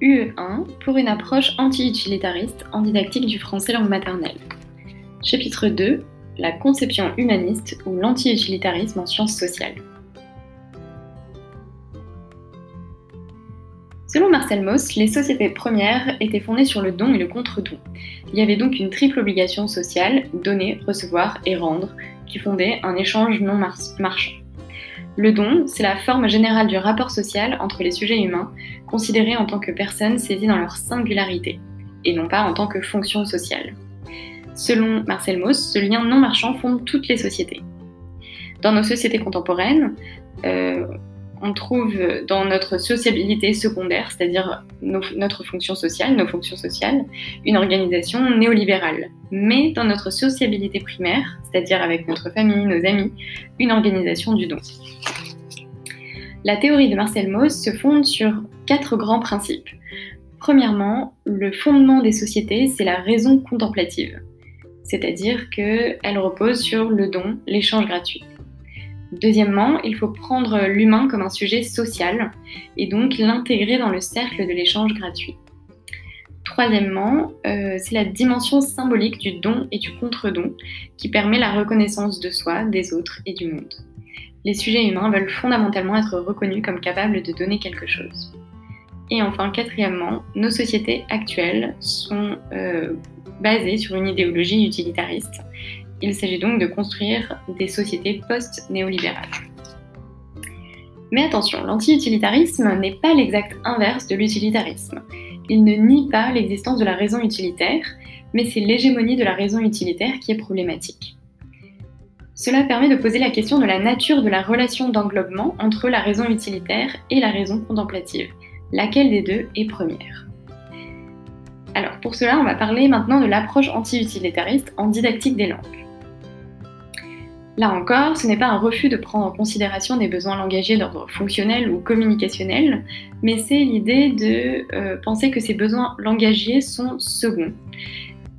UE1 pour une approche anti-utilitariste en didactique du français langue maternelle. Chapitre 2 La conception humaniste ou l'anti-utilitarisme en sciences sociales. Selon Marcel Mauss, les sociétés premières étaient fondées sur le don et le contre-don. Il y avait donc une triple obligation sociale, donner, recevoir et rendre, qui fondait un échange non marchand. Le don, c'est la forme générale du rapport social entre les sujets humains, considérés en tant que personnes saisies dans leur singularité, et non pas en tant que fonction sociale. Selon Marcel Mauss, ce lien non marchand fonde toutes les sociétés. Dans nos sociétés contemporaines, euh, on trouve dans notre sociabilité secondaire, c'est-à-dire notre fonction sociale, nos fonctions sociales, une organisation néolibérale. Mais dans notre sociabilité primaire, c'est-à-dire avec notre famille, nos amis, une organisation du don. La théorie de Marcel Mauss se fonde sur quatre grands principes. Premièrement, le fondement des sociétés, c'est la raison contemplative, c'est-à-dire qu'elle repose sur le don, l'échange gratuit. Deuxièmement, il faut prendre l'humain comme un sujet social et donc l'intégrer dans le cercle de l'échange gratuit. Troisièmement, euh, c'est la dimension symbolique du don et du contre-don qui permet la reconnaissance de soi, des autres et du monde. Les sujets humains veulent fondamentalement être reconnus comme capables de donner quelque chose. Et enfin, quatrièmement, nos sociétés actuelles sont euh, basées sur une idéologie utilitariste il s'agit donc de construire des sociétés post-néolibérales. Mais attention, l'anti-utilitarisme n'est pas l'exact inverse de l'utilitarisme. Il ne nie pas l'existence de la raison utilitaire, mais c'est l'hégémonie de la raison utilitaire qui est problématique. Cela permet de poser la question de la nature de la relation d'englobement entre la raison utilitaire et la raison contemplative. Laquelle des deux est première? Alors pour cela, on va parler maintenant de l'approche anti-utilitariste en didactique des langues. Là encore, ce n'est pas un refus de prendre en considération des besoins langagiers d'ordre fonctionnel ou communicationnel, mais c'est l'idée de euh, penser que ces besoins langagiers sont seconds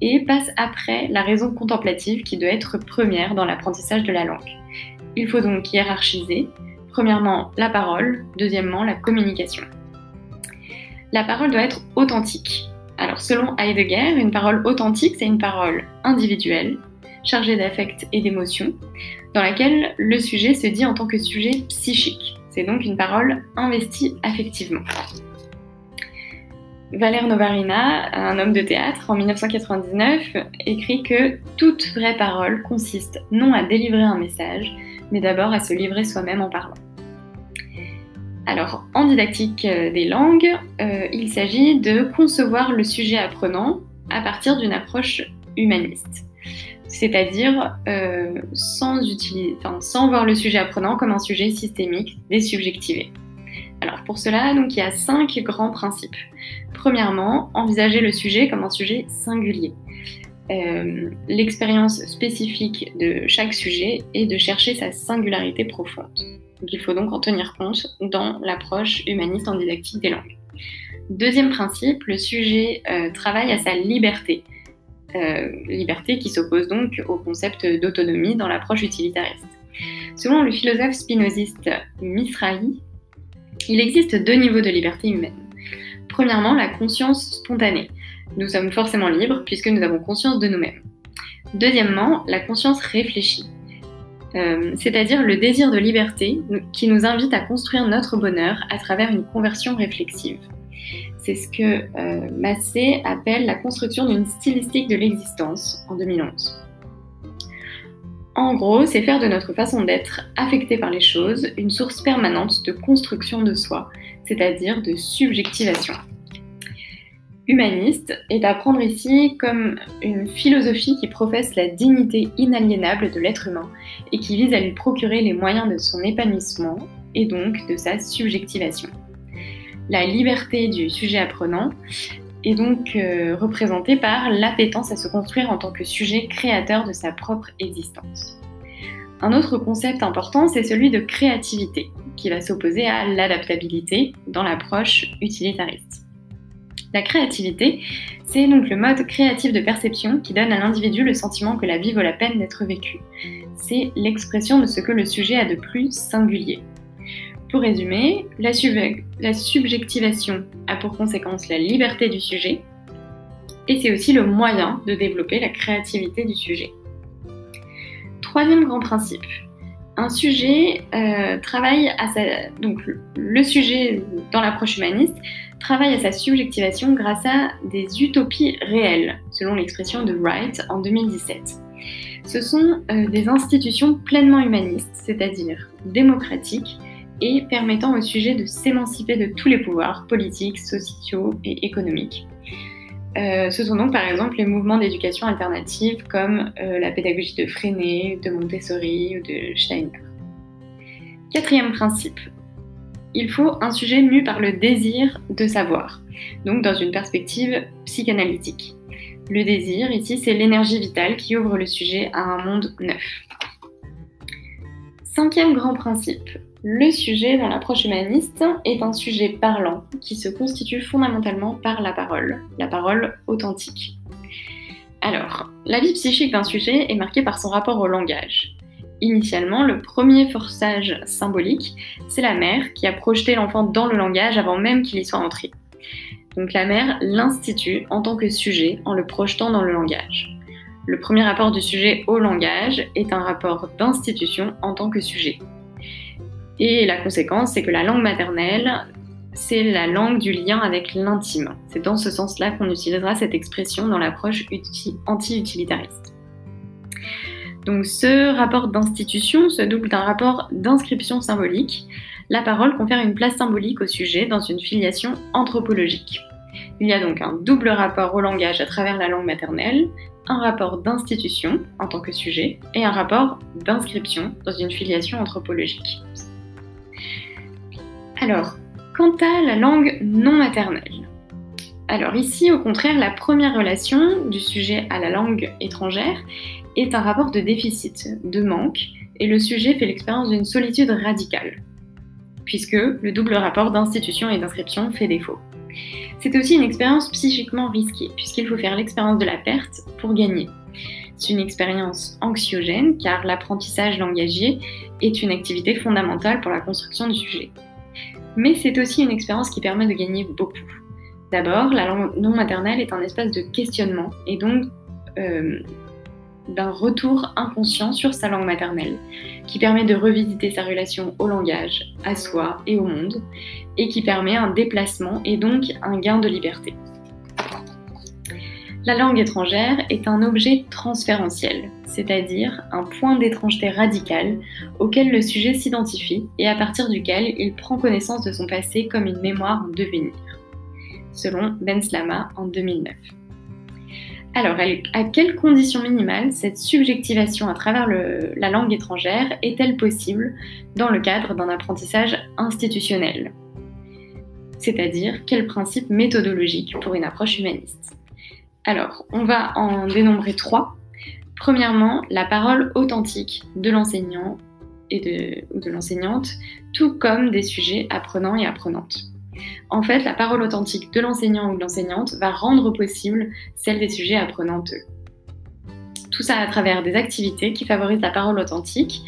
et passent après la raison contemplative qui doit être première dans l'apprentissage de la langue. Il faut donc hiérarchiser, premièrement la parole, deuxièmement la communication. La parole doit être authentique. Alors selon Heidegger, une parole authentique, c'est une parole individuelle, chargée d'affect et d'émotion, dans laquelle le sujet se dit en tant que sujet psychique. C'est donc une parole investie affectivement. Valère Novarina, un homme de théâtre, en 1999, écrit que toute vraie parole consiste non à délivrer un message, mais d'abord à se livrer soi-même en parlant. Alors, en didactique euh, des langues, euh, il s'agit de concevoir le sujet apprenant à partir d'une approche humaniste c'est-à-dire euh, sans, voir le sujet apprenant comme un sujet systémique, désubjectivé. Alors pour cela, donc, il y a cinq grands principes. Premièrement, envisager le sujet comme un sujet singulier. Euh, l'expérience spécifique de chaque sujet est de chercher sa singularité profonde. Il faut donc en tenir compte dans l'approche humaniste en didactique des langues. Deuxième principe, le sujet euh, travaille à sa liberté, liberté qui s'oppose donc au concept d'autonomie dans l'approche utilitariste. Selon le philosophe spinoziste Misrahi, il existe deux niveaux de liberté humaine. Premièrement, la conscience spontanée. Nous sommes forcément libres puisque nous avons conscience de nous-mêmes. Deuxièmement, la conscience réfléchie, euh, c'est-à-dire le désir de liberté qui nous invite à construire notre bonheur à travers une conversion réflexive. C'est ce que euh, Massé appelle la construction d'une stylistique de l'existence en 2011. En gros, c'est faire de notre façon d'être affectée par les choses une source permanente de construction de soi, c'est-à-dire de subjectivation. Humaniste est à prendre ici comme une philosophie qui professe la dignité inaliénable de l'être humain et qui vise à lui procurer les moyens de son épanouissement et donc de sa subjectivation la liberté du sujet apprenant est donc euh, représentée par l'appétence à se construire en tant que sujet créateur de sa propre existence. Un autre concept important, c'est celui de créativité, qui va s'opposer à l'adaptabilité dans l'approche utilitariste. La créativité, c'est donc le mode créatif de perception qui donne à l'individu le sentiment que la vie vaut la peine d'être vécue. C'est l'expression de ce que le sujet a de plus singulier. Pour résumer, la, subjectivation a pour conséquence la liberté du sujet et c'est aussi le moyen de développer la créativité du sujet. Troisième grand principe, un sujet euh, travaille à sa... Donc le sujet dans l'approche humaniste travaille à sa subjectivation grâce à des utopies réelles, selon l'expression de Wright en 2017. Ce sont euh, des institutions pleinement humanistes, c'est-à-dire démocratiques, et permettant au sujet de s'émanciper de tous les pouvoirs politiques, sociaux et économiques. Euh, ce sont donc par exemple les mouvements d'éducation alternative comme euh, la pédagogie de Freinet, de Montessori ou de Steiner. Quatrième principe, il faut un sujet mu par le désir de savoir, donc dans une perspective psychanalytique. Le désir, ici, c'est l'énergie vitale qui ouvre le sujet à un monde neuf. Cinquième grand principe, le sujet dans l'approche humaniste est un sujet parlant qui se constitue fondamentalement par la parole, la parole authentique. Alors, la vie psychique d'un sujet est marquée par son rapport au langage. Initialement, le premier forçage symbolique, c'est la mère qui a projeté l'enfant dans le langage avant même qu'il y soit entré. Donc la mère l'institue en tant que sujet en le projetant dans le langage. Le premier rapport du sujet au langage est un rapport d'institution en tant que sujet. Et la conséquence, c'est que la langue maternelle, c'est la langue du lien avec l'intime. C'est dans ce sens-là qu'on utilisera cette expression dans l'approche anti-utilitariste. Donc ce rapport d'institution se double d'un rapport d'inscription symbolique. La parole confère une place symbolique au sujet dans une filiation anthropologique. Il y a donc un double rapport au langage à travers la langue maternelle, un rapport d'institution en tant que sujet et un rapport d'inscription dans une filiation anthropologique. Alors, quant à la langue non maternelle, alors ici, au contraire, la première relation du sujet à la langue étrangère est un rapport de déficit, de manque, et le sujet fait l'expérience d'une solitude radicale, puisque le double rapport d'institution et d'inscription fait défaut. C'est aussi une expérience psychiquement risquée, puisqu'il faut faire l'expérience de la perte pour gagner. C'est une expérience anxiogène, car l'apprentissage langagier est une activité fondamentale pour la construction du sujet mais c'est aussi une expérience qui permet de gagner beaucoup. D'abord, la langue non maternelle est un espace de questionnement et donc euh, d'un retour inconscient sur sa langue maternelle, qui permet de revisiter sa relation au langage, à soi et au monde, et qui permet un déplacement et donc un gain de liberté. La langue étrangère est un objet transférentiel, c'est-à-dire un point d'étrangeté radical auquel le sujet s'identifie et à partir duquel il prend connaissance de son passé comme une mémoire en devenir, selon Ben Slama en 2009. Alors, à quelles conditions minimales cette subjectivation à travers la langue étrangère est-elle possible dans le cadre d'un apprentissage institutionnel? C'est-à-dire, quels principes méthodologiques pour une approche humaniste? Alors, on va en dénombrer trois. Premièrement, la parole authentique de l'enseignant et de, ou de l'enseignante, tout comme des sujets apprenants et apprenantes. En fait, la parole authentique de l'enseignant ou de l'enseignante va rendre possible celle des sujets apprenantes. Tout ça à travers des activités qui favorisent la parole authentique,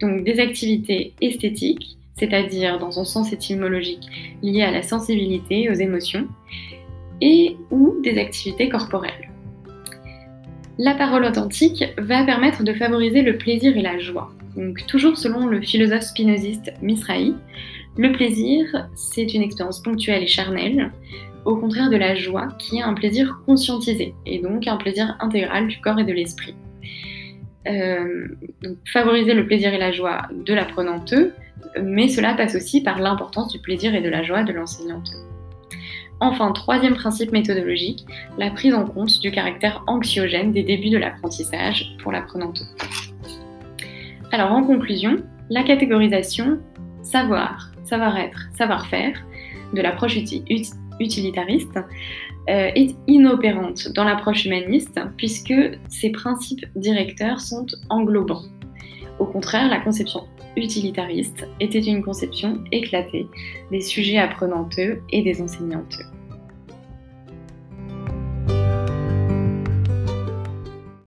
donc des activités esthétiques, c'est-à-dire dans son sens étymologique liées à la sensibilité, aux émotions, et ou des activités corporelles. La parole authentique va permettre de favoriser le plaisir et la joie. Donc, toujours selon le philosophe spinoziste Misrahi, le plaisir, c'est une expérience ponctuelle et charnelle, au contraire de la joie, qui est un plaisir conscientisé, et donc un plaisir intégral du corps et de l'esprit. Euh, favoriser le plaisir et la joie de l'apprenanteux, mais cela passe aussi par l'importance du plaisir et de la joie de l'enseignante. Enfin, troisième principe méthodologique, la prise en compte du caractère anxiogène des débuts de l'apprentissage pour l'apprenante. Alors en conclusion, la catégorisation savoir, savoir-être, savoir-faire de l'approche utilitariste euh, est inopérante dans l'approche humaniste puisque ces principes directeurs sont englobants. Au contraire, la conception utilitariste était une conception éclatée des sujets apprenanteux et des enseignanteux.